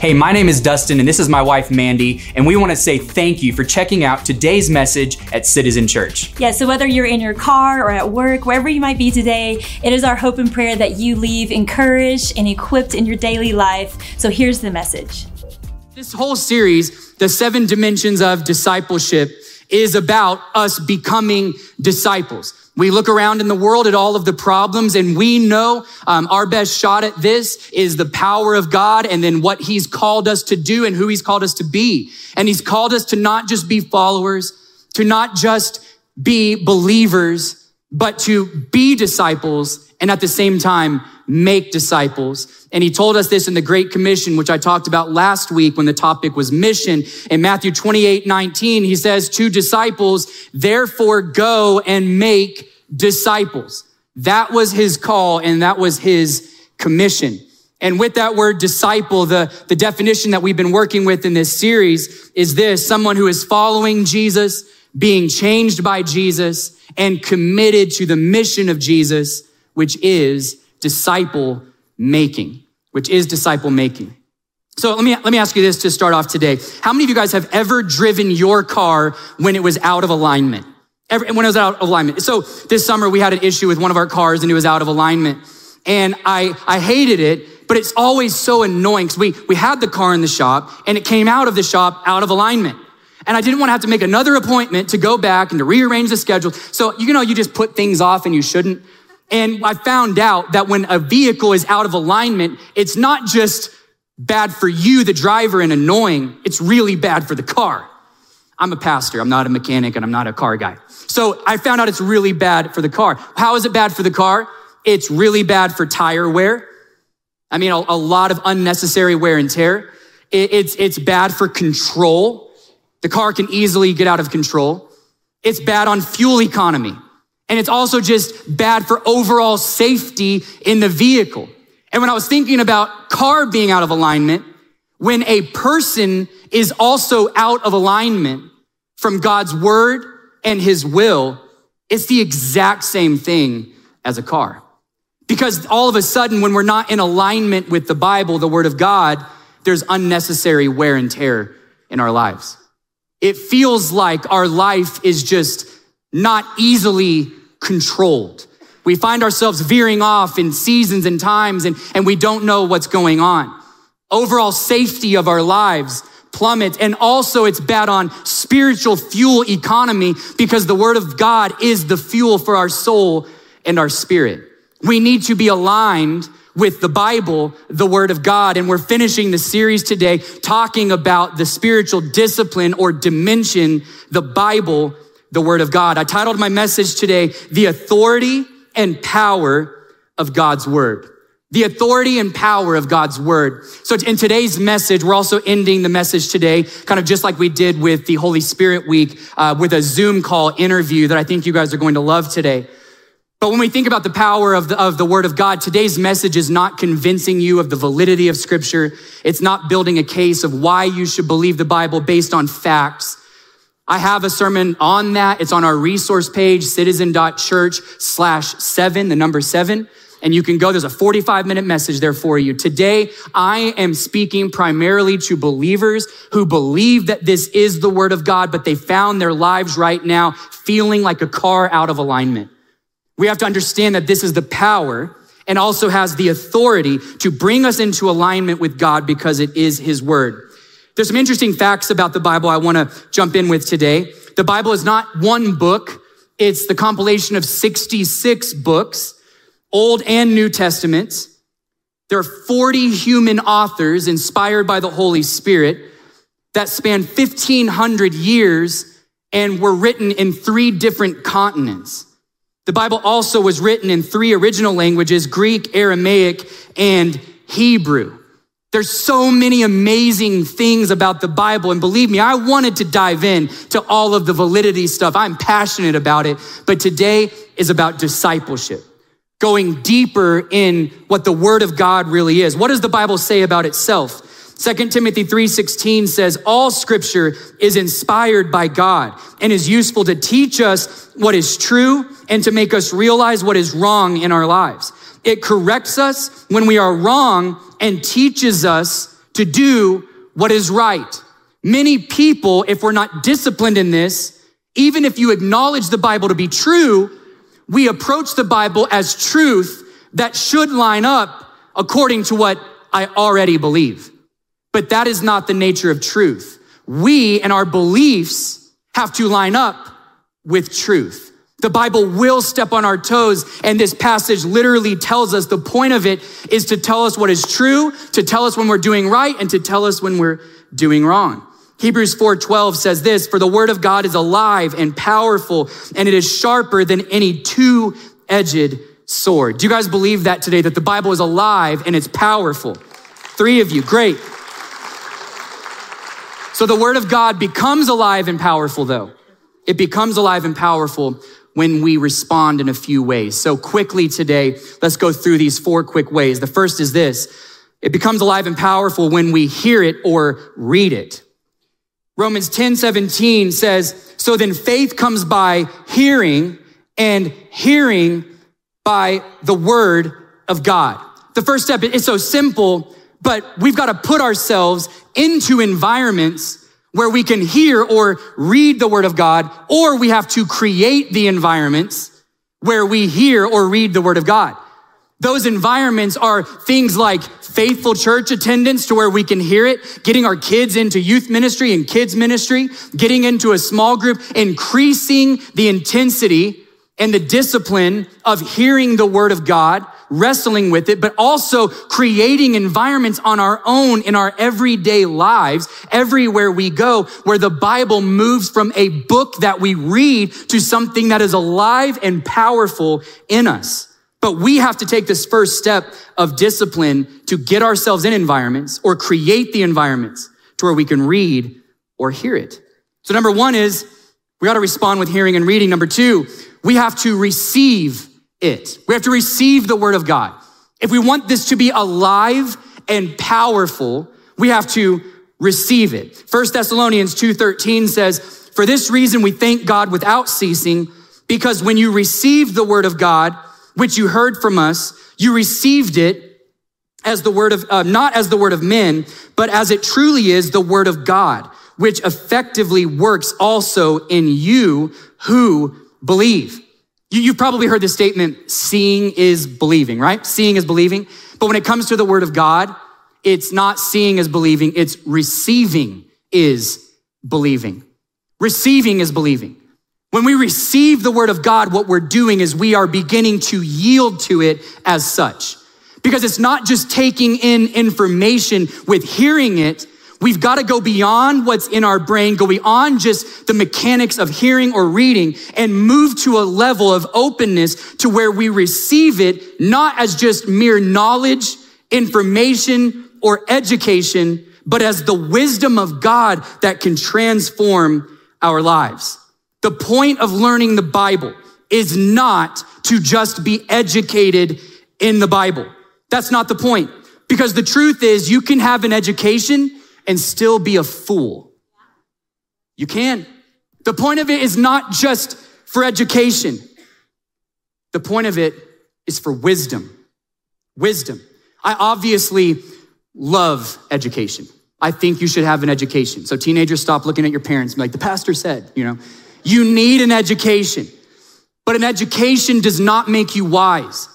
Hey, my name is Dustin, and this is my wife, Mandy, and we want to say thank you for checking out today's message at Citizen Church. Yeah, so whether you're in your car or at work, wherever you might be today, it is our hope and prayer that you leave encouraged and equipped in your daily life. So here's the message. This whole series, The Seven Dimensions of Discipleship, is about us becoming disciples. We look around in the world at all of the problems and we know um, our best shot at this is the power of God and then what he's called us to do and who he's called us to be. And he's called us to not just be followers, to not just be believers, but to be disciples and at the same time make disciples. And he told us this in the Great Commission, which I talked about last week when the topic was mission. In Matthew 28, 19, he says to disciples, therefore go and make disciples. That was his call and that was his commission. And with that word disciple, the, the definition that we've been working with in this series is this, someone who is following Jesus, being changed by Jesus, and committed to the mission of Jesus, which is disciple making, which is disciple making. So let me, let me ask you this to start off today. How many of you guys have ever driven your car when it was out of alignment? When it was out of alignment. So this summer we had an issue with one of our cars and it was out of alignment. And I, I hated it, but it's always so annoying because we, we had the car in the shop and it came out of the shop out of alignment. And I didn't want to have to make another appointment to go back and to rearrange the schedule. So, you know, you just put things off and you shouldn't. And I found out that when a vehicle is out of alignment, it's not just bad for you, the driver, and annoying. It's really bad for the car. I'm a pastor. I'm not a mechanic and I'm not a car guy. So I found out it's really bad for the car. How is it bad for the car? It's really bad for tire wear. I mean, a, a lot of unnecessary wear and tear. It, it's, it's bad for control. The car can easily get out of control. It's bad on fuel economy. And it's also just bad for overall safety in the vehicle. And when I was thinking about car being out of alignment, when a person is also out of alignment from God's word and his will, it's the exact same thing as a car. Because all of a sudden, when we're not in alignment with the Bible, the word of God, there's unnecessary wear and tear in our lives. It feels like our life is just not easily controlled. We find ourselves veering off in seasons and times and, and we don't know what's going on. Overall safety of our lives plummets. And also it's bad on spiritual fuel economy because the word of God is the fuel for our soul and our spirit. We need to be aligned with the Bible, the Word of God. And we're finishing the series today talking about the spiritual discipline or dimension, the Bible, the Word of God. I titled my message today, The Authority and Power of God's Word. The authority and power of God's Word. So in today's message, we're also ending the message today, kind of just like we did with the Holy Spirit Week, uh, with a Zoom call interview that I think you guys are going to love today. But when we think about the power of the, of the word of God, today's message is not convincing you of the validity of scripture. It's not building a case of why you should believe the Bible based on facts. I have a sermon on that. It's on our resource page, citizen.church slash seven, the number seven. And you can go, there's a 45 minute message there for you. Today, I am speaking primarily to believers who believe that this is the word of God, but they found their lives right now feeling like a car out of alignment. We have to understand that this is the power and also has the authority to bring us into alignment with God because it is His Word. There's some interesting facts about the Bible I want to jump in with today. The Bible is not one book. It's the compilation of 66 books, Old and New Testaments. There are 40 human authors inspired by the Holy Spirit that span 1500 years and were written in three different continents. The Bible also was written in three original languages, Greek, Aramaic, and Hebrew. There's so many amazing things about the Bible. And believe me, I wanted to dive in to all of the validity stuff. I'm passionate about it. But today is about discipleship, going deeper in what the word of God really is. What does the Bible say about itself? 2 Timothy 3:16 says all scripture is inspired by God and is useful to teach us what is true and to make us realize what is wrong in our lives. It corrects us when we are wrong and teaches us to do what is right. Many people, if we're not disciplined in this, even if you acknowledge the Bible to be true, we approach the Bible as truth that should line up according to what I already believe. But that is not the nature of truth. We and our beliefs have to line up with truth. The Bible will step on our toes, and this passage literally tells us the point of it is to tell us what is true, to tell us when we're doing right, and to tell us when we're doing wrong. Hebrews 4:12 says this, "For the word of God is alive and powerful, and it is sharper than any two-edged sword." Do you guys believe that today that the Bible is alive and it's powerful? 3 of you, great. So the word of God becomes alive and powerful though. It becomes alive and powerful when we respond in a few ways. So quickly today, let's go through these four quick ways. The first is this. It becomes alive and powerful when we hear it or read it. Romans 10, 17 says, so then faith comes by hearing and hearing by the word of God. The first step is so simple, but we've got to put ourselves into environments where we can hear or read the word of God, or we have to create the environments where we hear or read the word of God. Those environments are things like faithful church attendance to where we can hear it, getting our kids into youth ministry and kids ministry, getting into a small group, increasing the intensity and the discipline of hearing the word of God, wrestling with it, but also creating environments on our own in our everyday lives, everywhere we go, where the Bible moves from a book that we read to something that is alive and powerful in us. But we have to take this first step of discipline to get ourselves in environments or create the environments to where we can read or hear it. So number one is we got to respond with hearing and reading. Number two, we have to receive it. We have to receive the word of God. If we want this to be alive and powerful, we have to receive it. First Thessalonians 2:13 says, "For this reason we thank God without ceasing, because when you received the word of God, which you heard from us, you received it as the word of uh, not as the word of men, but as it truly is the word of God, which effectively works also in you who believe. You, you've probably heard the statement, seeing is believing, right? Seeing is believing. But when it comes to the word of God, it's not seeing is believing, it's receiving is believing. Receiving is believing. When we receive the word of God, what we're doing is we are beginning to yield to it as such. Because it's not just taking in information with hearing it, We've got to go beyond what's in our brain, go beyond just the mechanics of hearing or reading and move to a level of openness to where we receive it not as just mere knowledge, information, or education, but as the wisdom of God that can transform our lives. The point of learning the Bible is not to just be educated in the Bible. That's not the point. Because the truth is you can have an education and still be a fool. You can. The point of it is not just for education. The point of it is for wisdom. Wisdom. I obviously love education. I think you should have an education. So teenagers stop looking at your parents like the pastor said, you know. You need an education. But an education does not make you wise.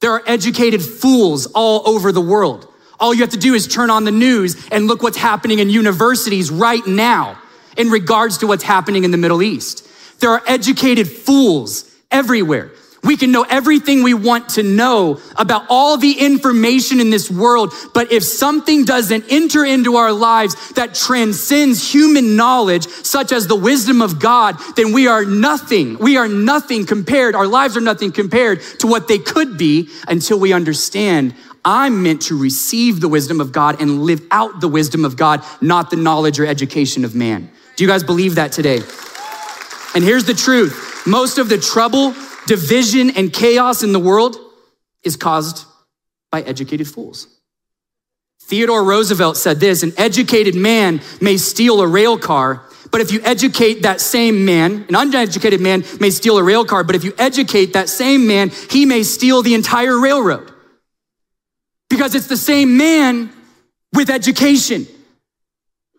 There are educated fools all over the world. All you have to do is turn on the news and look what's happening in universities right now in regards to what's happening in the Middle East. There are educated fools everywhere. We can know everything we want to know about all the information in this world, but if something doesn't enter into our lives that transcends human knowledge, such as the wisdom of God, then we are nothing. We are nothing compared. Our lives are nothing compared to what they could be until we understand I'm meant to receive the wisdom of God and live out the wisdom of God, not the knowledge or education of man. Do you guys believe that today? And here's the truth most of the trouble, division, and chaos in the world is caused by educated fools. Theodore Roosevelt said this an educated man may steal a rail car, but if you educate that same man, an uneducated man may steal a rail car, but if you educate that same man, he may steal the entire railroad because it's the same man with education.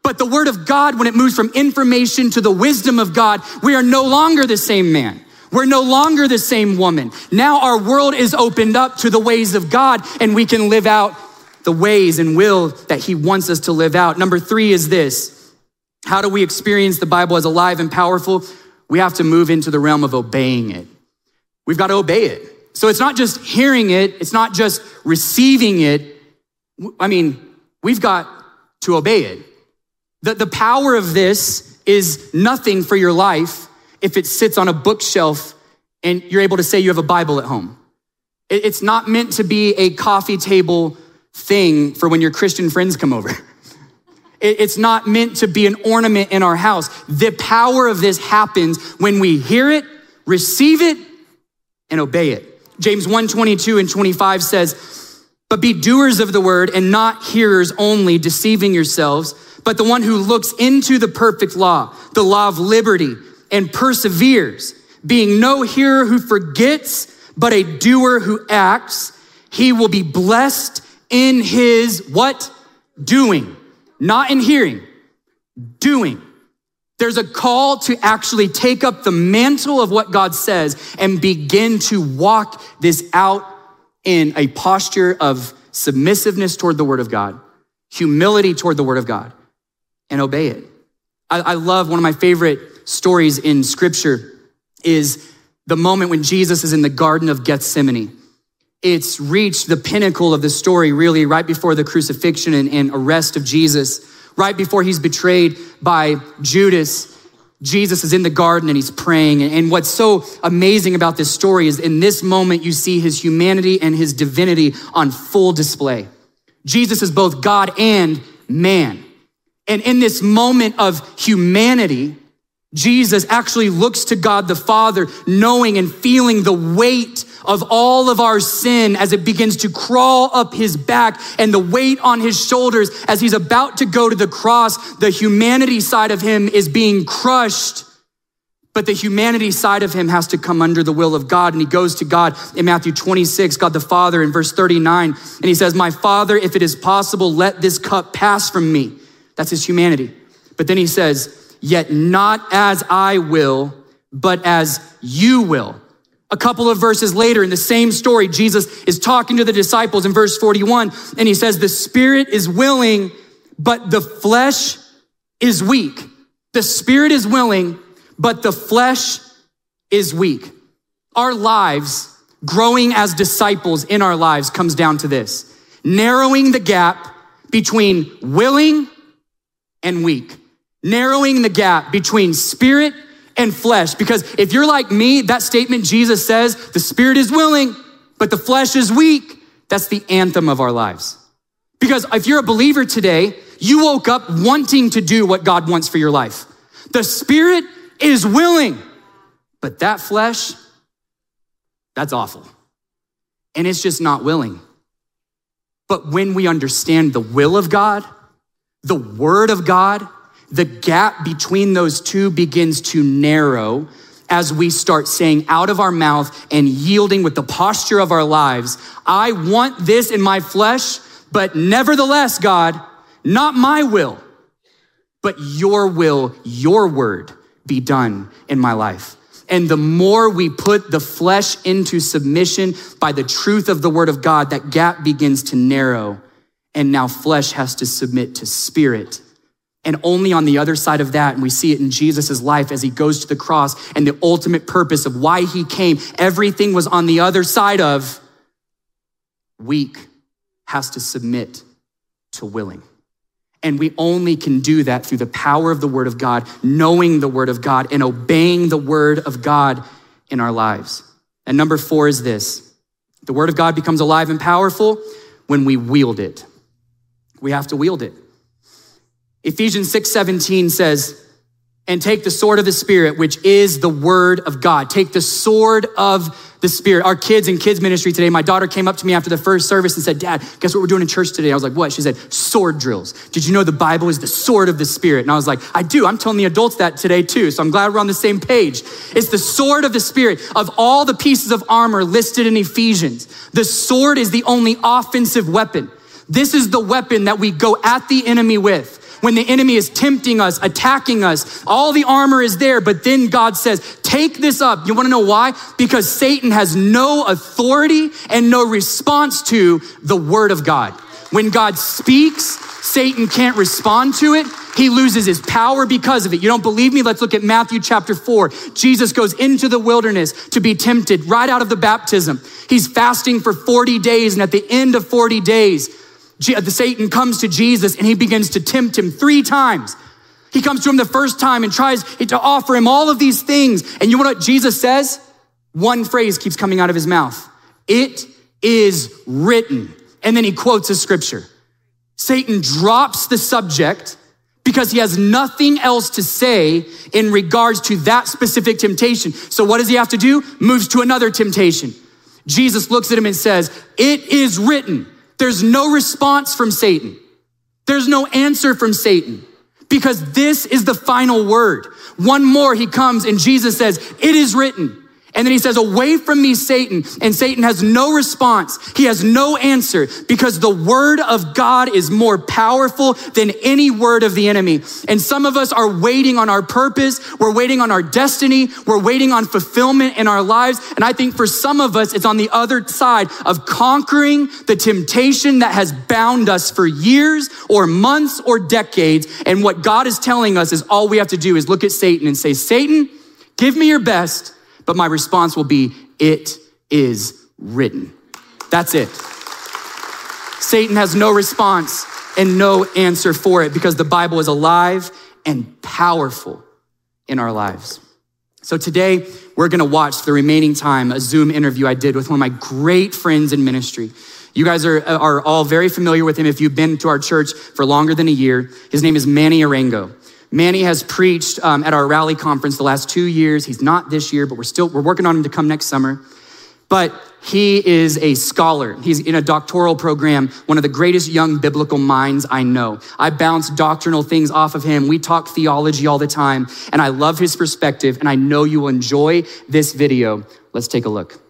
But the word of God, when it moves from information to the wisdom of God, we are no longer the same man. We're no longer the same woman. Now our world is opened up to the ways of God and we can live out the ways and will that He wants us to live out. Number three is this How do we experience the Bible as alive and powerful? We have to move into the realm of obeying it. We've got to obey it. So it's not just hearing it, it's not just receiving it. I mean, we've got to obey it. The, the power of this is nothing for your life if it sits on a bookshelf and you're able to say you have a Bible at home. It, it's not meant to be a coffee table thing for when your Christian friends come over. It's not meant to be an ornament in our house. The power of this happens when we hear it, receive it, and obey it. James 1 22 and 25 says, But be doers of the word and not hearers only, deceiving yourselves, but the one who looks into the perfect law, the law of liberty, and perseveres, being no hearer who forgets, but a doer who acts, he will be blessed in his what? Doing. Not in hearing, doing. There's a call to actually take up the mantle of what God says and begin to walk this out in a posture of submissiveness toward the word of God, humility toward the word of God, and obey it. I, I love one of my favorite stories in scripture is the moment when Jesus is in the Garden of Gethsemane it's reached the pinnacle of the story, really, right before the crucifixion and, and, arrest of Jesus, right before he's betrayed by Judas. Jesus is in the garden and he's praying. And what's so amazing about this story is in this moment, you see his humanity and his divinity on full display. Jesus is both God and man. And in this moment of humanity, Jesus actually looks to God the Father, knowing and feeling the weight of all of our sin as it begins to crawl up his back and the weight on his shoulders as he's about to go to the cross. The humanity side of him is being crushed, but the humanity side of him has to come under the will of God. And he goes to God in Matthew 26, God the Father in verse 39, and he says, My Father, if it is possible, let this cup pass from me. That's his humanity. But then he says, Yet not as I will, but as you will. A couple of verses later in the same story, Jesus is talking to the disciples in verse 41, and he says, The spirit is willing, but the flesh is weak. The spirit is willing, but the flesh is weak. Our lives, growing as disciples in our lives, comes down to this narrowing the gap between willing and weak, narrowing the gap between spirit and flesh. Because if you're like me, that statement Jesus says, the spirit is willing, but the flesh is weak. That's the anthem of our lives. Because if you're a believer today, you woke up wanting to do what God wants for your life. The spirit is willing, but that flesh, that's awful. And it's just not willing. But when we understand the will of God, the word of God, the gap between those two begins to narrow as we start saying out of our mouth and yielding with the posture of our lives, I want this in my flesh, but nevertheless, God, not my will, but your will, your word be done in my life. And the more we put the flesh into submission by the truth of the word of God, that gap begins to narrow. And now flesh has to submit to spirit and only on the other side of that, and we see it in Jesus' life as he goes to the cross and the ultimate purpose of why he came, everything was on the other side of weak has to submit to willing. And we only can do that through the power of the Word of God, knowing the Word of God, and obeying the Word of God in our lives. And number four is this the Word of God becomes alive and powerful when we wield it. We have to wield it. Ephesians 6:17 says, and take the sword of the Spirit, which is the word of God. Take the sword of the Spirit. Our kids in kids ministry today, my daughter came up to me after the first service and said, Dad, guess what we're doing in church today? I was like, What? She said, Sword drills. Did you know the Bible is the sword of the Spirit? And I was like, I do. I'm telling the adults that today too. So I'm glad we're on the same page. It's the sword of the Spirit. Of all the pieces of armor listed in Ephesians, the sword is the only offensive weapon. This is the weapon that we go at the enemy with. When the enemy is tempting us, attacking us, all the armor is there, but then God says, take this up. You wanna know why? Because Satan has no authority and no response to the word of God. When God speaks, Satan can't respond to it. He loses his power because of it. You don't believe me? Let's look at Matthew chapter 4. Jesus goes into the wilderness to be tempted right out of the baptism. He's fasting for 40 days, and at the end of 40 days, the Satan comes to Jesus and he begins to tempt him three times. He comes to him the first time and tries to offer him all of these things. And you know what Jesus says? One phrase keeps coming out of his mouth. It is written. And then he quotes a scripture. Satan drops the subject because he has nothing else to say in regards to that specific temptation. So what does he have to do? Moves to another temptation. Jesus looks at him and says, it is written. There's no response from Satan. There's no answer from Satan because this is the final word. One more, he comes and Jesus says, it is written. And then he says, away from me, Satan. And Satan has no response. He has no answer because the word of God is more powerful than any word of the enemy. And some of us are waiting on our purpose. We're waiting on our destiny. We're waiting on fulfillment in our lives. And I think for some of us, it's on the other side of conquering the temptation that has bound us for years or months or decades. And what God is telling us is all we have to do is look at Satan and say, Satan, give me your best but my response will be, It is written. That's it. Satan has no response and no answer for it because the Bible is alive and powerful in our lives. So today, we're gonna watch the remaining time a Zoom interview I did with one of my great friends in ministry. You guys are, are all very familiar with him if you've been to our church for longer than a year. His name is Manny Arango. Manny has preached um, at our rally conference the last two years. He's not this year, but we're still we're working on him to come next summer. But he is a scholar. He's in a doctoral program, one of the greatest young biblical minds I know. I bounce doctrinal things off of him. We talk theology all the time, and I love his perspective, and I know you will enjoy this video. Let's take a look.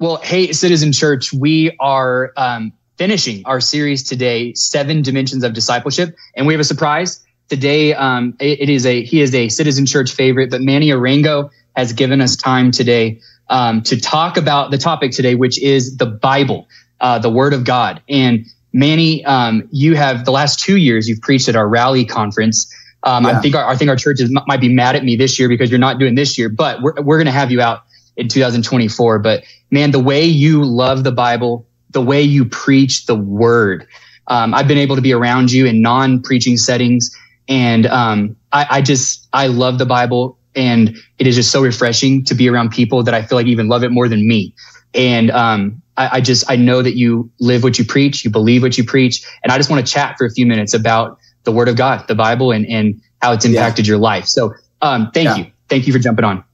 Well, hey, Citizen Church, we are um, finishing our series today, Seven Dimensions of Discipleship. And we have a surprise. Today, um, it, it is a, he is a Citizen Church favorite, but Manny Arango has given us time today um, to talk about the topic today, which is the Bible, uh, the Word of God. And Manny, um, you have the last two years you've preached at our rally conference. Um, yeah. I think our, I think our churches might be mad at me this year because you're not doing this year, but we're, we're going to have you out in 2024. But man, the way you love the Bible, the way you preach the word. Um, I've been able to be around you in non-preaching settings, and um, I, I, just I love the Bible, and it is just so refreshing to be around people that I feel like even love it more than me. And um, I, I, just I know that you live what you preach, you believe what you preach, and I just want to chat for a few minutes about the Word of God, the Bible, and and how it's impacted yeah. your life. So, um, thank yeah. you, thank you for jumping on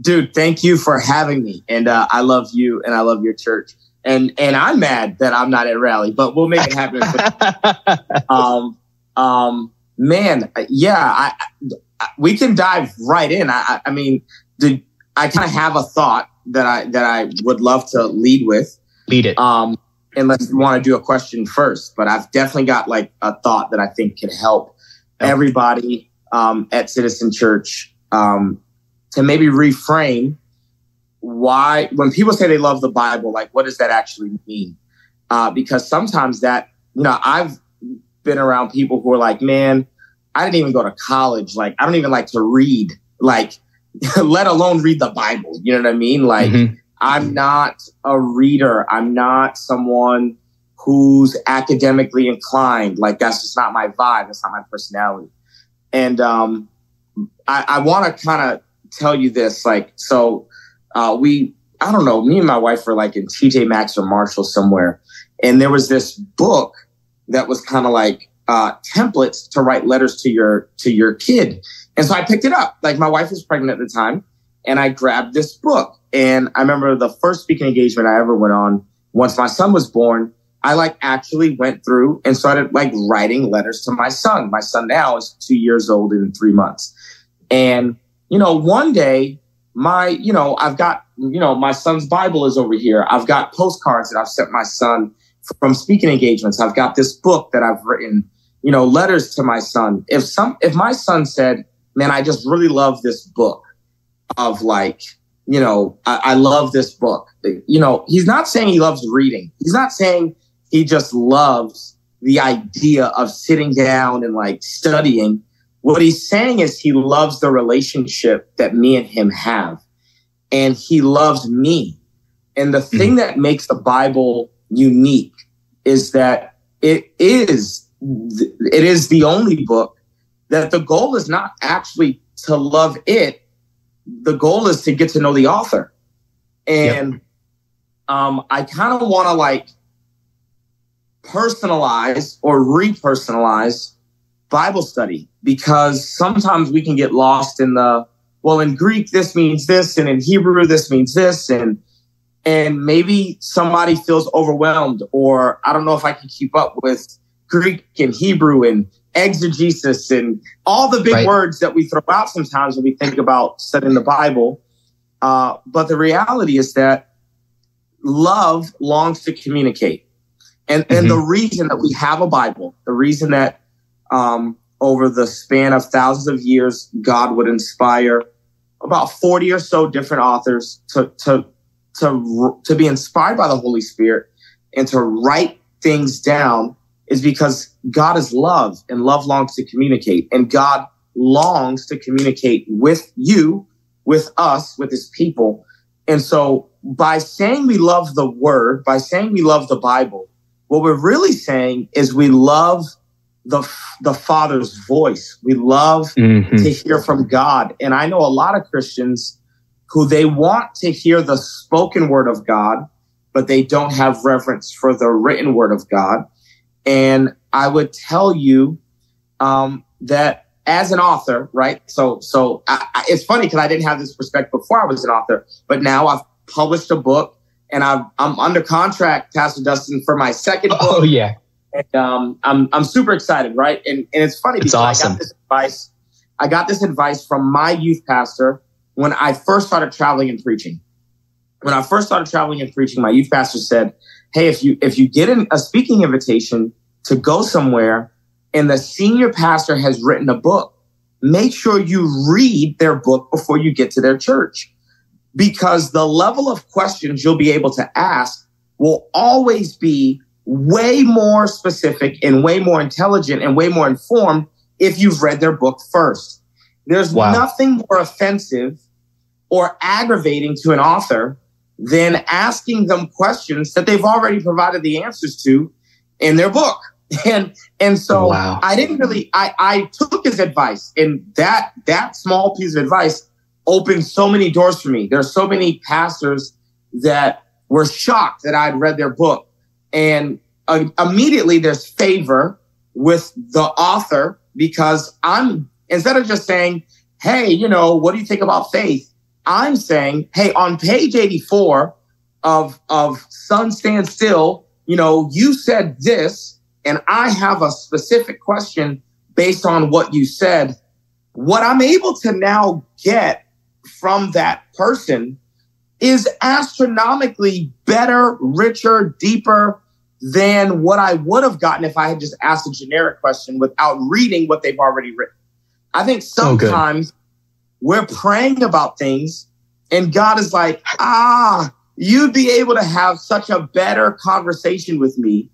dude thank you for having me and uh, i love you and i love your church and and I'm mad that I'm not at rally, but we'll make it happen. um, um, man, yeah, I, I, we can dive right in. I, I mean, I kind of have a thought that I that I would love to lead with. Lead it. Um, unless you want to do a question first, but I've definitely got like a thought that I think can help everybody um, at Citizen Church um, to maybe reframe why when people say they love the bible like what does that actually mean? Uh, because sometimes that you know i've been around people who are like man i didn't even go to college. Like i don't even like to read. Like let alone read the bible. You know what i mean? Like mm-hmm. i'm not a reader. I'm not someone who's academically inclined. Like that's just not my vibe. That's not my personality. And um i, I want to kind of tell you this like so uh, we, I don't know, me and my wife were like in TJ Maxx or Marshall somewhere. And there was this book that was kind of like uh, templates to write letters to your to your kid. And so I picked it up. Like my wife was pregnant at the time, and I grabbed this book. And I remember the first speaking engagement I ever went on. Once my son was born, I like actually went through and started like writing letters to my son. My son now is two years old in three months. And you know, one day my, you know, I've got, you know, my son's Bible is over here. I've got postcards that I've sent my son from speaking engagements. I've got this book that I've written, you know, letters to my son. If some, if my son said, man, I just really love this book of like, you know, I, I love this book. You know, he's not saying he loves reading. He's not saying he just loves the idea of sitting down and like studying. What he's saying is he loves the relationship that me and him have. And he loves me. And the thing mm-hmm. that makes the Bible unique is that it is it is the only book that the goal is not actually to love it. The goal is to get to know the author. And yep. um, I kind of want to like personalize or repersonalize Bible study because sometimes we can get lost in the well in Greek this means this and in Hebrew this means this and and maybe somebody feels overwhelmed or I don't know if I can keep up with Greek and Hebrew and exegesis and all the big right. words that we throw out sometimes when we think about studying the Bible. Uh, but the reality is that love longs to communicate. And, mm-hmm. and the reason that we have a Bible, the reason that um, over the span of thousands of years, God would inspire about 40 or so different authors to, to, to, to be inspired by the Holy Spirit and to write things down is because God is love and love longs to communicate and God longs to communicate with you, with us, with his people. And so by saying we love the word, by saying we love the Bible, what we're really saying is we love the, the Father's voice. We love mm-hmm. to hear from God. And I know a lot of Christians who they want to hear the spoken word of God, but they don't have reverence for the written word of God. And I would tell you um, that as an author, right? So, so I, I, it's funny because I didn't have this perspective before I was an author, but now I've published a book and i am under contract, Pastor Dustin, for my second book. Oh yeah. And um, I'm I'm super excited, right? And and it's funny because awesome. I got this advice. I got this advice from my youth pastor when I first started traveling and preaching. When I first started traveling and preaching, my youth pastor said, "Hey, if you if you get an, a speaking invitation to go somewhere, and the senior pastor has written a book, make sure you read their book before you get to their church." because the level of questions you'll be able to ask will always be way more specific and way more intelligent and way more informed if you've read their book first. There's wow. nothing more offensive or aggravating to an author than asking them questions that they've already provided the answers to in their book. And and so wow. I didn't really I, I took his advice and that that small piece of advice opened so many doors for me. There are so many pastors that were shocked that I'd read their book. And uh, immediately there's favor with the author because I'm, instead of just saying, Hey, you know, what do you think about faith? I'm saying, Hey, on page 84 of, of Sun Stand Still, you know, you said this, and I have a specific question based on what you said. What I'm able to now get from that person is astronomically better, richer, deeper than what I would have gotten if I had just asked a generic question without reading what they've already written. I think sometimes we're praying about things and God is like, ah, you'd be able to have such a better conversation with me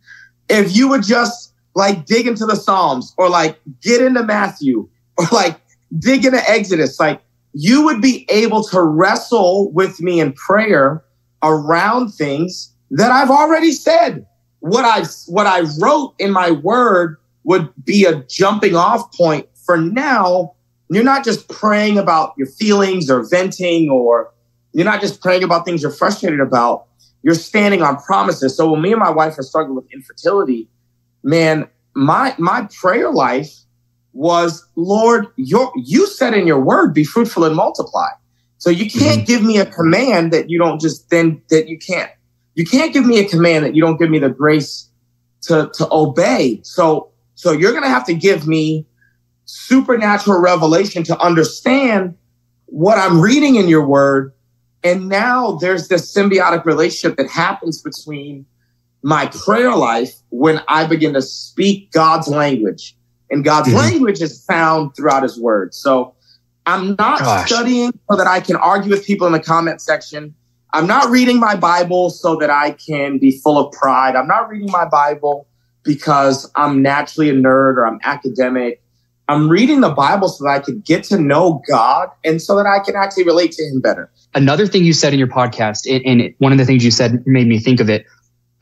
if you would just like dig into the Psalms or like get into Matthew or like dig into Exodus. Like you would be able to wrestle with me in prayer around things that I've already said. What I what I wrote in my word would be a jumping off point for now. You're not just praying about your feelings or venting or you're not just praying about things you're frustrated about. You're standing on promises. So when me and my wife are struggling with infertility, man, my my prayer life was, Lord, your, you said in your word, be fruitful and multiply. So you can't mm-hmm. give me a command that you don't just then, that you can't, you can't give me a command that you don't give me the grace to, to obey. So, so you're going to have to give me supernatural revelation to understand what I'm reading in your word. And now there's this symbiotic relationship that happens between my prayer life when I begin to speak God's language. And God's mm-hmm. language is found throughout his word. So I'm not Gosh. studying so that I can argue with people in the comment section. I'm not reading my Bible so that I can be full of pride. I'm not reading my Bible because I'm naturally a nerd or I'm academic. I'm reading the Bible so that I could get to know God and so that I can actually relate to Him better. Another thing you said in your podcast, and one of the things you said made me think of it.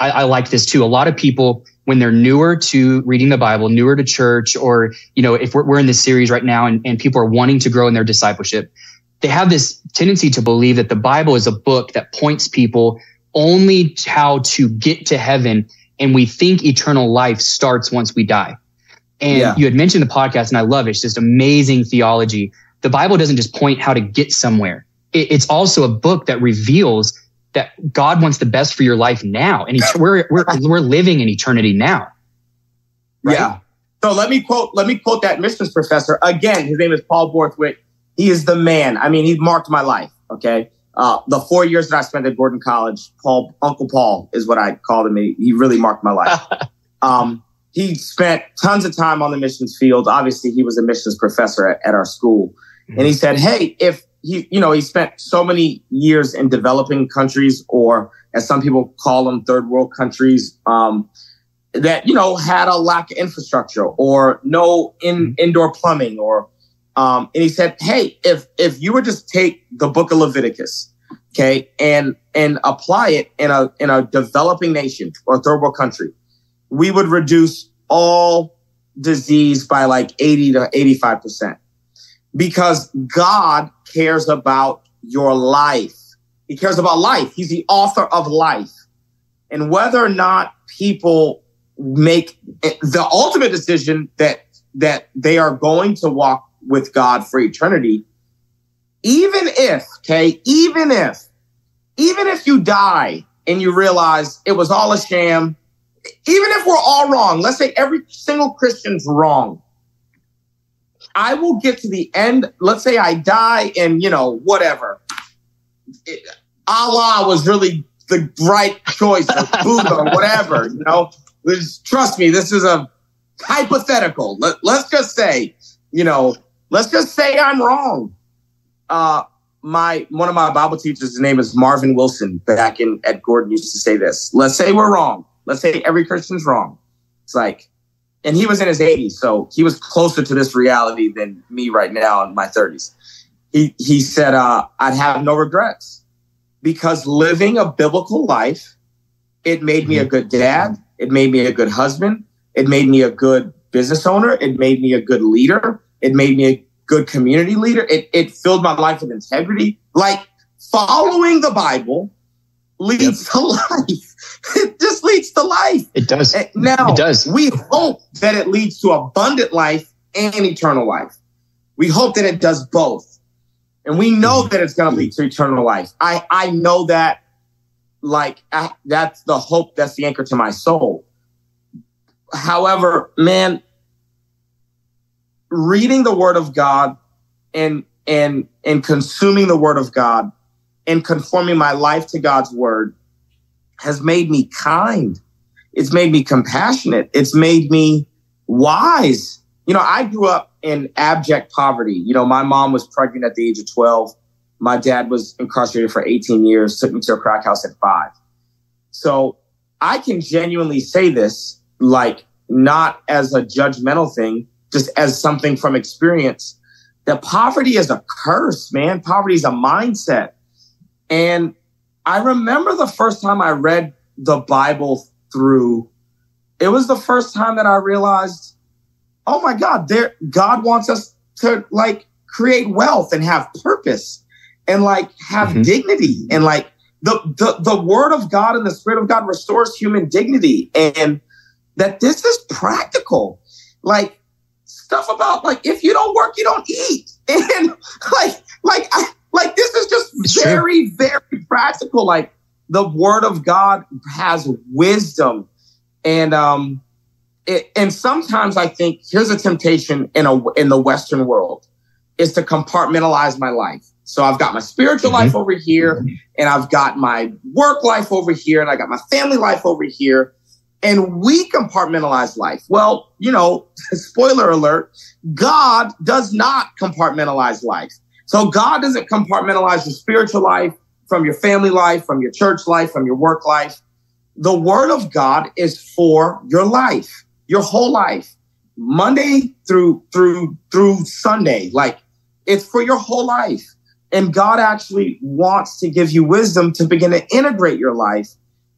I, I like this too. A lot of people, when they're newer to reading the Bible, newer to church, or, you know, if we're, we're in this series right now and, and people are wanting to grow in their discipleship, they have this tendency to believe that the Bible is a book that points people only how to get to heaven. And we think eternal life starts once we die. And yeah. you had mentioned the podcast and I love it. It's just amazing theology. The Bible doesn't just point how to get somewhere. it's also a book that reveals that God wants the best for your life now. And we're, we're, we're living in eternity now. Right? Yeah. So let me quote, let me quote that missions professor again. His name is Paul Borthwick. He is the man. I mean, he marked my life. Okay. Uh, the four years that I spent at Gordon College, Paul, Uncle Paul is what I called him. He, he really marked my life. um, he spent tons of time on the missions field. Obviously, he was a missions professor at, at our school. And he said, Hey, if he, you know, he spent so many years in developing countries, or as some people call them, third world countries, um, that you know had a lack of infrastructure or no in, mm-hmm. indoor plumbing, or um, and he said, "Hey, if if you would just take the Book of Leviticus, okay, and and apply it in a in a developing nation or third world country, we would reduce all disease by like eighty to eighty five percent." Because God cares about your life. He cares about life. He's the author of life. And whether or not people make the ultimate decision that that they are going to walk with God for eternity, even if, okay, even if, even if you die and you realize it was all a sham, even if we're all wrong, let's say every single Christian's wrong, I will get to the end. Let's say I die and, you know, whatever. It, Allah was really the right choice or Buddha or whatever, you know. trust me, this is a hypothetical. Let, let's just say, you know, let's just say I'm wrong. Uh, my one of my Bible teachers, his name is Marvin Wilson, back in at Gordon used to say this. Let's say we're wrong. Let's say every Christian's wrong. It's like and he was in his 80s, so he was closer to this reality than me right now in my 30s. He he said, uh, "I'd have no regrets because living a biblical life, it made me a good dad, it made me a good husband, it made me a good business owner, it made me a good leader, it made me a good community leader. It it filled my life with integrity. Like following the Bible leads yep. to life. It just leads to life. It does. Now, it does. We hope that it leads to abundant life and eternal life. We hope that it does both. And we know mm-hmm. that it's going to lead to eternal life. I, I know that like I, that's the hope. That's the anchor to my soul. However, man, reading the word of God and, and, and consuming the word of God and conforming my life to God's word has made me kind. It's made me compassionate. It's made me wise. You know, I grew up in abject poverty. You know, my mom was pregnant at the age of 12. My dad was incarcerated for 18 years, took me to a crack house at five. So I can genuinely say this, like, not as a judgmental thing, just as something from experience that poverty is a curse, man. Poverty is a mindset. And I remember the first time I read the Bible through, it was the first time that I realized, oh my God, there God wants us to like create wealth and have purpose and like have mm-hmm. dignity and like the, the the word of God and the spirit of God restores human dignity and that this is practical. Like stuff about like if you don't work, you don't eat. And like like I like this is just it's very, true. very practical. Like the word of God has wisdom. And um it, and sometimes I think here's a temptation in a in the Western world is to compartmentalize my life. So I've got my spiritual mm-hmm. life over here, and I've got my work life over here, and I got my family life over here. And we compartmentalize life. Well, you know, spoiler alert, God does not compartmentalize life. So God doesn't compartmentalize your spiritual life from your family life, from your church life, from your work life. The word of God is for your life, your whole life. Monday through through through Sunday. Like it's for your whole life. And God actually wants to give you wisdom to begin to integrate your life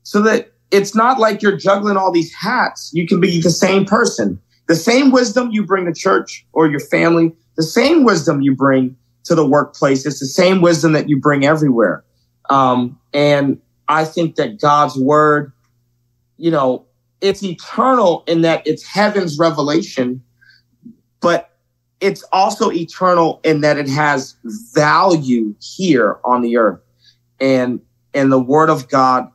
so that it's not like you're juggling all these hats. You can be the same person. The same wisdom you bring to church or your family, the same wisdom you bring to the workplace. It's the same wisdom that you bring everywhere. Um, and I think that God's word, you know, it's eternal in that it's heaven's revelation, but it's also eternal in that it has value here on the earth. And and the word of God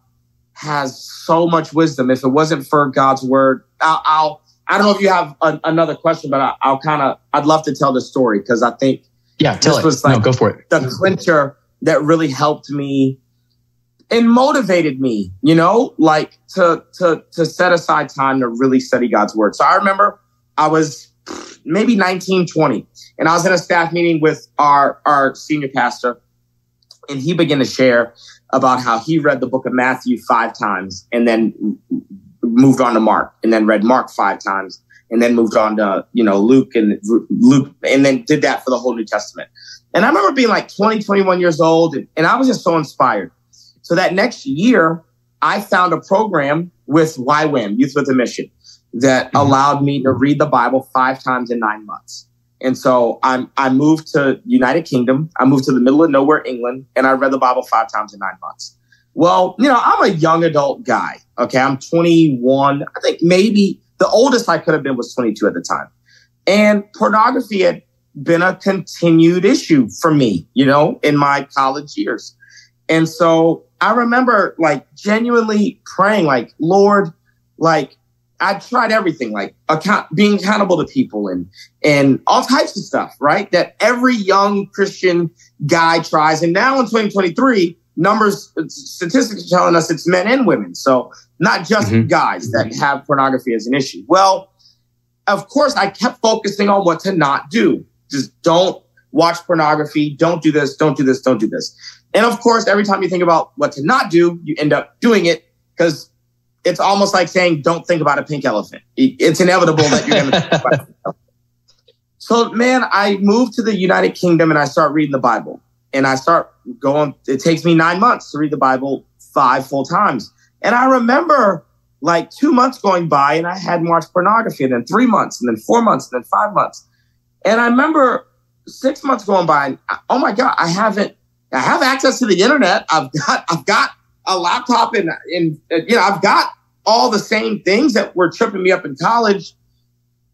has so much wisdom. If it wasn't for God's word, I'll, I'll I don't know if you have a, another question, but I, will kind of I'd love to tell the story because I think yeah, tell this it. was like no, go for it. The clincher that really helped me and motivated me, you know, like to to to set aside time to really study God's word. So I remember I was maybe 19, 20. And I was in a staff meeting with our, our senior pastor, and he began to share about how he read the book of Matthew five times and then moved on to Mark and then read Mark five times and then moved on to, you know, Luke and Luke and then did that for the whole New Testament. And I remember being like 20, 21 years old and, and I was just so inspired. So that next year, I found a program with YWAM, Youth with a Mission that mm-hmm. allowed me to read the Bible five times in nine months. And so I'm, I moved to United Kingdom. I moved to the middle of nowhere, England, and I read the Bible five times in nine months. Well, you know, I'm a young adult guy. Okay. I'm 21. I think maybe the oldest I could have been was 22 at the time. And pornography had been a continued issue for me, you know, in my college years. And so I remember like genuinely praying, like, Lord, like, I tried everything, like account, being accountable to people and and all types of stuff, right? That every young Christian guy tries. And now in 2023, numbers, uh, statistics are telling us it's men and women. So not just mm-hmm. guys that have pornography as an issue. Well, of course, I kept focusing on what to not do. Just don't watch pornography. Don't do this. Don't do this. Don't do this. And of course, every time you think about what to not do, you end up doing it because it's almost like saying, don't think about a pink elephant. It's inevitable that you're going to think about it. So, man, I moved to the United Kingdom and I start reading the Bible. And I start going, it takes me nine months to read the Bible five full times. And I remember like two months going by and I hadn't watched pornography, and then three months, and then four months, and then five months. And I remember six months going by, and oh my God, I haven't, I have access to the internet. I've got, I've got a laptop and, and you know, I've got all the same things that were tripping me up in college.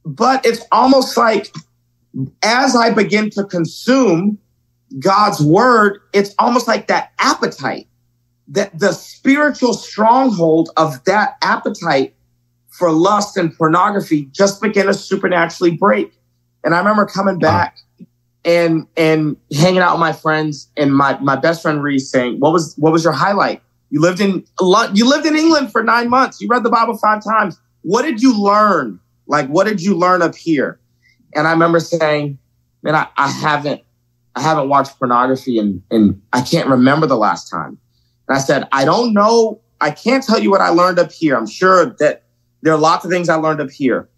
But it's almost like as I begin to consume God's word, it's almost like that appetite, that the spiritual stronghold of that appetite for lust and pornography just began to supernaturally break. And I remember coming back and and hanging out with my friends and my my best friend Reese saying, "What was what was your highlight?" You lived in you lived in England for nine months. You read the Bible five times. What did you learn? Like, what did you learn up here? And I remember saying, man, I, I haven't, I haven't watched pornography and, and I can't remember the last time. And I said, I don't know. I can't tell you what I learned up here. I'm sure that there are lots of things I learned up here,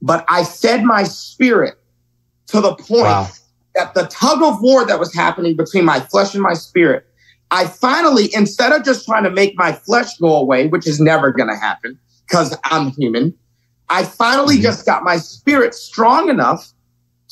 but I fed my spirit to the point wow. that the tug of war that was happening between my flesh and my spirit I finally, instead of just trying to make my flesh go away, which is never going to happen because I'm human, I finally mm-hmm. just got my spirit strong enough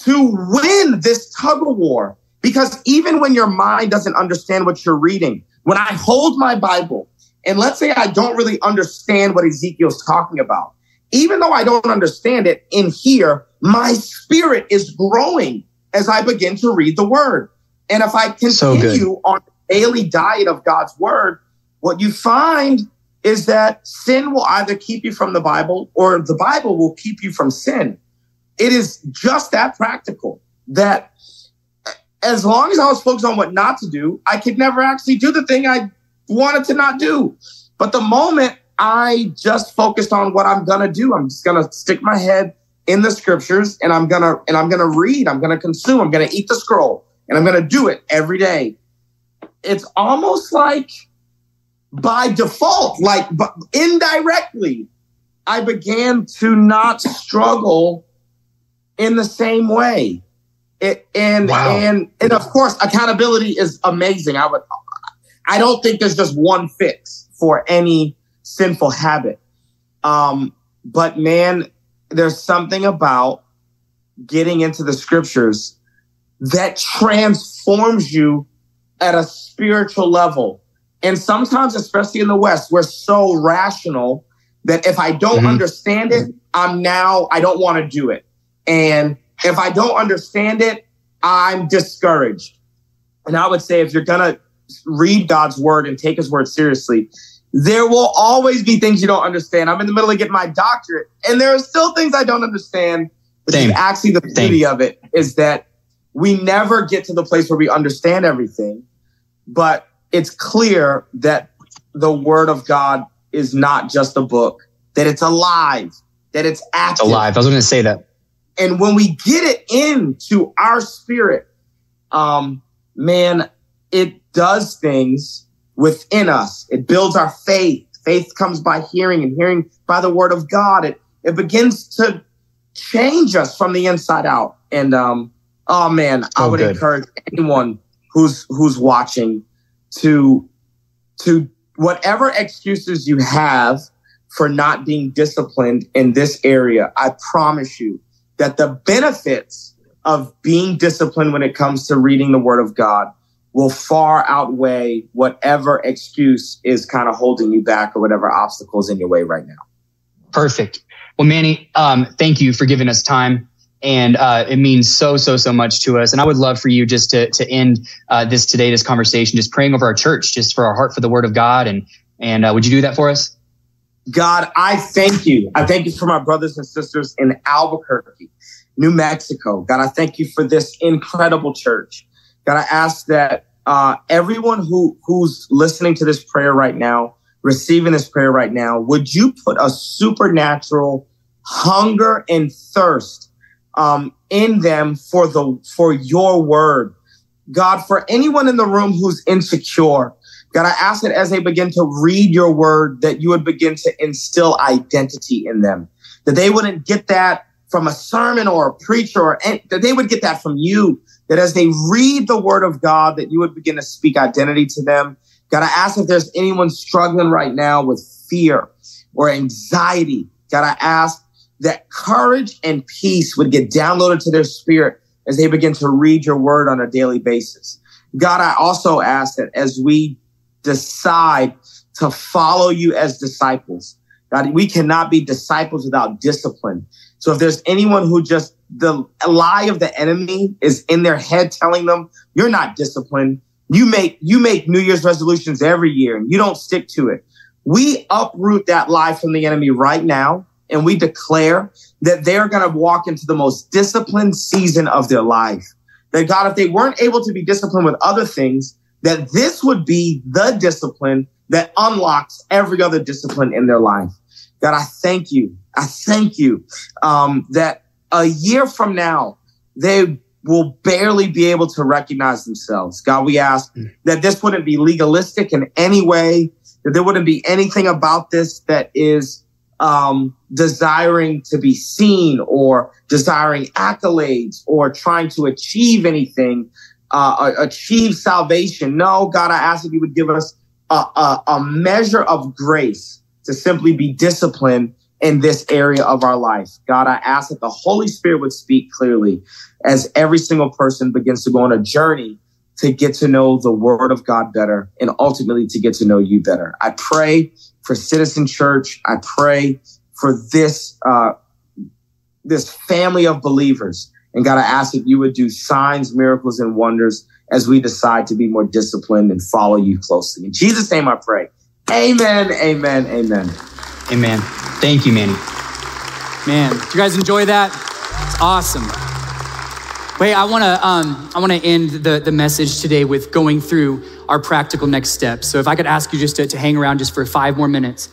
to win this tug of war. Because even when your mind doesn't understand what you're reading, when I hold my Bible and let's say I don't really understand what Ezekiel's talking about, even though I don't understand it in here, my spirit is growing as I begin to read the word. And if I continue so on daily diet of God's word, what you find is that sin will either keep you from the Bible or the Bible will keep you from sin. It is just that practical that as long as I was focused on what not to do, I could never actually do the thing I wanted to not do. But the moment I just focused on what I'm gonna do, I'm just gonna stick my head in the scriptures and I'm gonna and I'm gonna read, I'm gonna consume, I'm gonna eat the scroll, and I'm gonna do it every day. It's almost like by default, like but indirectly, I began to not struggle in the same way. It, and wow. and and of course, accountability is amazing. I would, I don't think there's just one fix for any sinful habit. Um, but man, there's something about getting into the scriptures that transforms you at a spiritual level. And sometimes, especially in the West, we're so rational that if I don't mm-hmm. understand it, I'm now, I don't want to do it. And if I don't understand it, I'm discouraged. And I would say if you're going to read God's word and take his word seriously, there will always be things you don't understand. I'm in the middle of getting my doctorate, and there are still things I don't understand. But actually the Same. beauty of it is that we never get to the place where we understand everything, but it's clear that the word of God is not just a book, that it's alive, that it's active. It's alive. I was going to say that. And when we get it into our spirit, um, man, it does things within us. It builds our faith. Faith comes by hearing and hearing by the word of God. It, it begins to change us from the inside out. And, um, oh man, I would good. encourage anyone who's, who's watching to, to whatever excuses you have for not being disciplined in this area, I promise you that the benefits of being disciplined when it comes to reading the word of God will far outweigh whatever excuse is kind of holding you back or whatever obstacles in your way right now. Perfect. Well, Manny, um, thank you for giving us time. And uh, it means so, so, so much to us. And I would love for you just to, to end uh, this today, this conversation, just praying over our church, just for our heart for the word of God. And, and uh, would you do that for us? God, I thank you. I thank you for my brothers and sisters in Albuquerque, New Mexico. God, I thank you for this incredible church. God, I ask that uh, everyone who who's listening to this prayer right now, receiving this prayer right now, would you put a supernatural hunger and thirst um, in them for the for your word, God? For anyone in the room who's insecure, God, I ask that as they begin to read your word, that you would begin to instill identity in them, that they wouldn't get that from a sermon or a preacher, or any, that they would get that from you that as they read the word of God, that you would begin to speak identity to them. God, I ask if there's anyone struggling right now with fear or anxiety. God, I ask that courage and peace would get downloaded to their spirit as they begin to read your word on a daily basis. God, I also ask that as we decide to follow you as disciples, God, we cannot be disciples without discipline. So if there's anyone who just the lie of the enemy is in their head telling them you're not disciplined, you make you make New Year's resolutions every year and you don't stick to it. We uproot that lie from the enemy right now and we declare that they're going to walk into the most disciplined season of their life. That God, if they weren't able to be disciplined with other things, that this would be the discipline that unlocks every other discipline in their life. God, I thank you. I thank you um, that a year from now, they will barely be able to recognize themselves. God, we ask mm. that this wouldn't be legalistic in any way, that there wouldn't be anything about this that is um, desiring to be seen or desiring accolades or trying to achieve anything, uh, achieve salvation. No, God, I ask that you would give us a, a, a measure of grace to simply be disciplined in this area of our life. God, I ask that the Holy Spirit would speak clearly as every single person begins to go on a journey to get to know the word of God better and ultimately to get to know you better. I pray for Citizen Church. I pray for this, uh, this family of believers. And God, I ask that you would do signs, miracles, and wonders as we decide to be more disciplined and follow you closely. In Jesus' name I pray. Amen, amen, amen. Amen. Thank you, Manny. Man, did you guys enjoy that? It's awesome. Wait, I want to um, I want to end the, the message today with going through our practical next steps. So if I could ask you just to, to hang around just for five more minutes.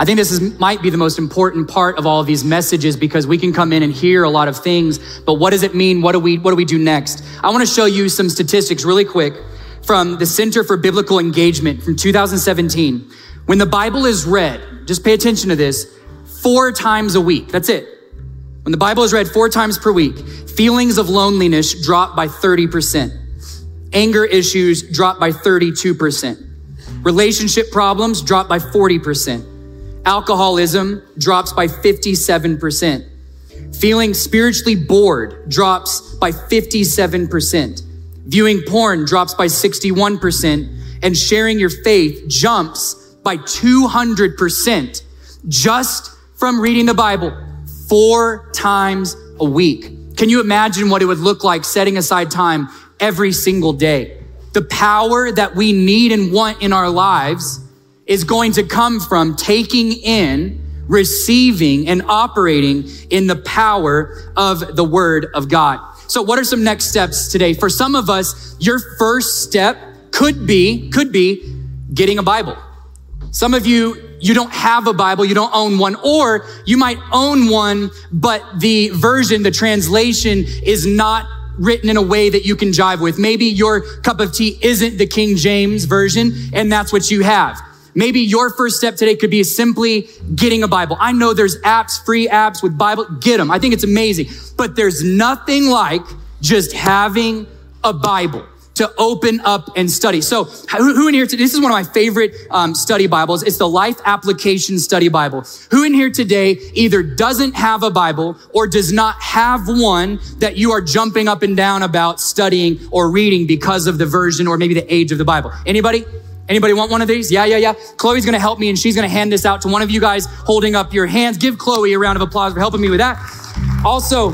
I think this is, might be the most important part of all of these messages because we can come in and hear a lot of things, but what does it mean? What do we, what do we do next? I want to show you some statistics really quick from the Center for Biblical Engagement from 2017. When the Bible is read, just pay attention to this, four times a week. That's it. When the Bible is read four times per week, feelings of loneliness drop by 30%. Anger issues drop by 32%. Relationship problems drop by 40%. Alcoholism drops by 57%. Feeling spiritually bored drops by 57%. Viewing porn drops by 61%. And sharing your faith jumps by 200% just from reading the Bible four times a week. Can you imagine what it would look like setting aside time every single day? The power that we need and want in our lives is going to come from taking in, receiving, and operating in the power of the Word of God. So, what are some next steps today? For some of us, your first step could be, could be getting a Bible. Some of you, you don't have a Bible, you don't own one, or you might own one, but the version, the translation is not written in a way that you can jive with. Maybe your cup of tea isn't the King James version, and that's what you have. Maybe your first step today could be simply getting a Bible. I know there's apps, free apps with Bible. Get them. I think it's amazing. But there's nothing like just having a Bible to open up and study. So who, in here today, this is one of my favorite um, study Bibles. It's the Life Application Study Bible. Who in here today either doesn't have a Bible or does not have one that you are jumping up and down about studying or reading because of the version or maybe the age of the Bible? Anybody? Anybody want one of these? Yeah, yeah, yeah. Chloe's gonna help me and she's gonna hand this out to one of you guys holding up your hands. Give Chloe a round of applause for helping me with that. Also,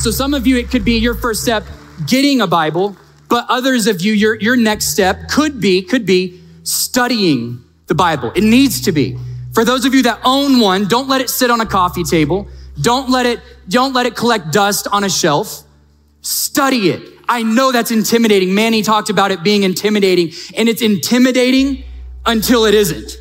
so some of you, it could be your first step getting a Bible, but others of you, your, your next step could be, could be studying the Bible. It needs to be. For those of you that own one, don't let it sit on a coffee table. Don't let it, don't let it collect dust on a shelf. Study it. I know that's intimidating. Manny talked about it being intimidating, and it's intimidating until it isn't.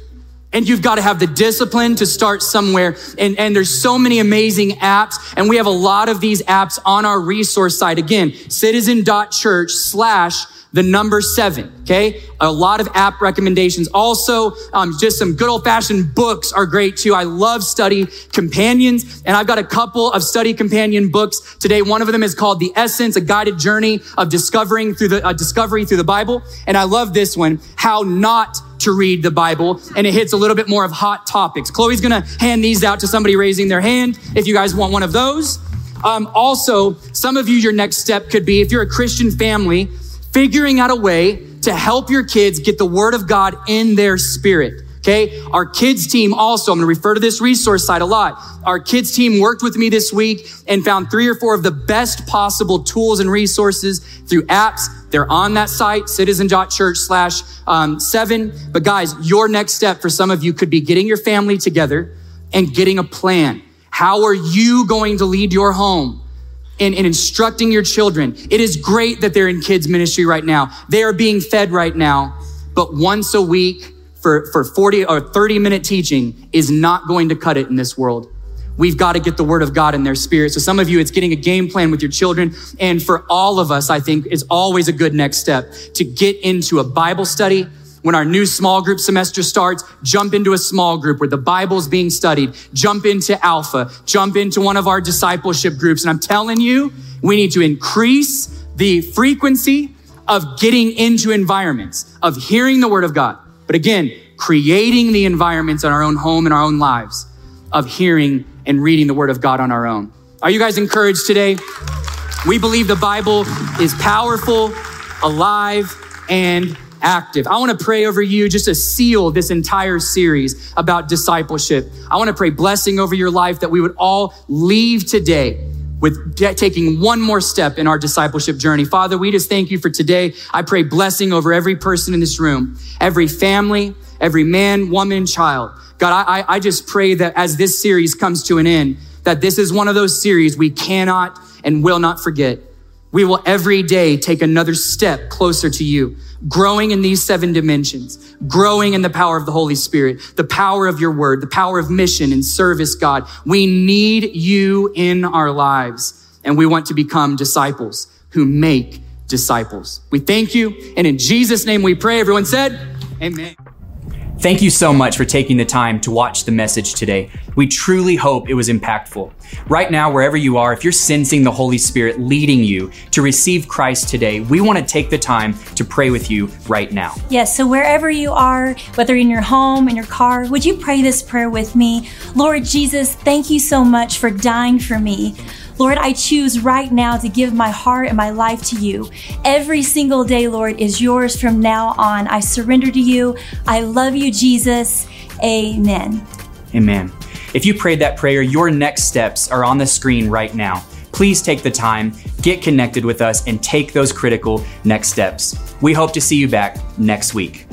And you've got to have the discipline to start somewhere. And, and there's so many amazing apps. And we have a lot of these apps on our resource site. Again, citizen.church slash the number seven. Okay. A lot of app recommendations. Also, um, just some good old fashioned books are great too. I love study companions and I've got a couple of study companion books today. One of them is called The Essence, a guided journey of discovering through the, uh, discovery through the Bible. And I love this one, How Not to read the Bible, and it hits a little bit more of hot topics. Chloe's gonna hand these out to somebody raising their hand if you guys want one of those. Um, also, some of you, your next step could be if you're a Christian family, figuring out a way to help your kids get the word of God in their spirit. Okay. Our kids team also, I'm going to refer to this resource site a lot. Our kids team worked with me this week and found three or four of the best possible tools and resources through apps. They're on that site, citizen.church slash um, seven. But guys, your next step for some of you could be getting your family together and getting a plan. How are you going to lead your home? and, and instructing your children. It is great that they're in kids ministry right now. They are being fed right now, but once a week for, for 40 or 30 minute teaching is not going to cut it in this world. We've got to get the word of God in their spirit. So some of you, it's getting a game plan with your children. And for all of us, I think is always a good next step to get into a Bible study when our new small group semester starts, jump into a small group where the Bible's being studied. Jump into Alpha. Jump into one of our discipleship groups. And I'm telling you, we need to increase the frequency of getting into environments, of hearing the word of God. But again, creating the environments in our own home and our own lives of hearing and reading the word of God on our own. Are you guys encouraged today? We believe the Bible is powerful, alive, and active. I want to pray over you just to seal this entire series about discipleship. I want to pray blessing over your life that we would all leave today with taking one more step in our discipleship journey. Father, we just thank you for today. I pray blessing over every person in this room, every family, every man, woman, child. God, I, I just pray that as this series comes to an end, that this is one of those series we cannot and will not forget we will every day take another step closer to you, growing in these seven dimensions, growing in the power of the Holy Spirit, the power of your word, the power of mission and service, God. We need you in our lives, and we want to become disciples who make disciples. We thank you, and in Jesus' name we pray. Everyone said, Amen. Thank you so much for taking the time to watch the message today. We truly hope it was impactful. Right now, wherever you are, if you're sensing the Holy Spirit leading you to receive Christ today, we want to take the time to pray with you right now. Yes, so wherever you are, whether in your home, in your car, would you pray this prayer with me? Lord Jesus, thank you so much for dying for me. Lord, I choose right now to give my heart and my life to you. Every single day, Lord, is yours from now on. I surrender to you. I love you, Jesus. Amen. Amen. If you prayed that prayer, your next steps are on the screen right now. Please take the time, get connected with us, and take those critical next steps. We hope to see you back next week.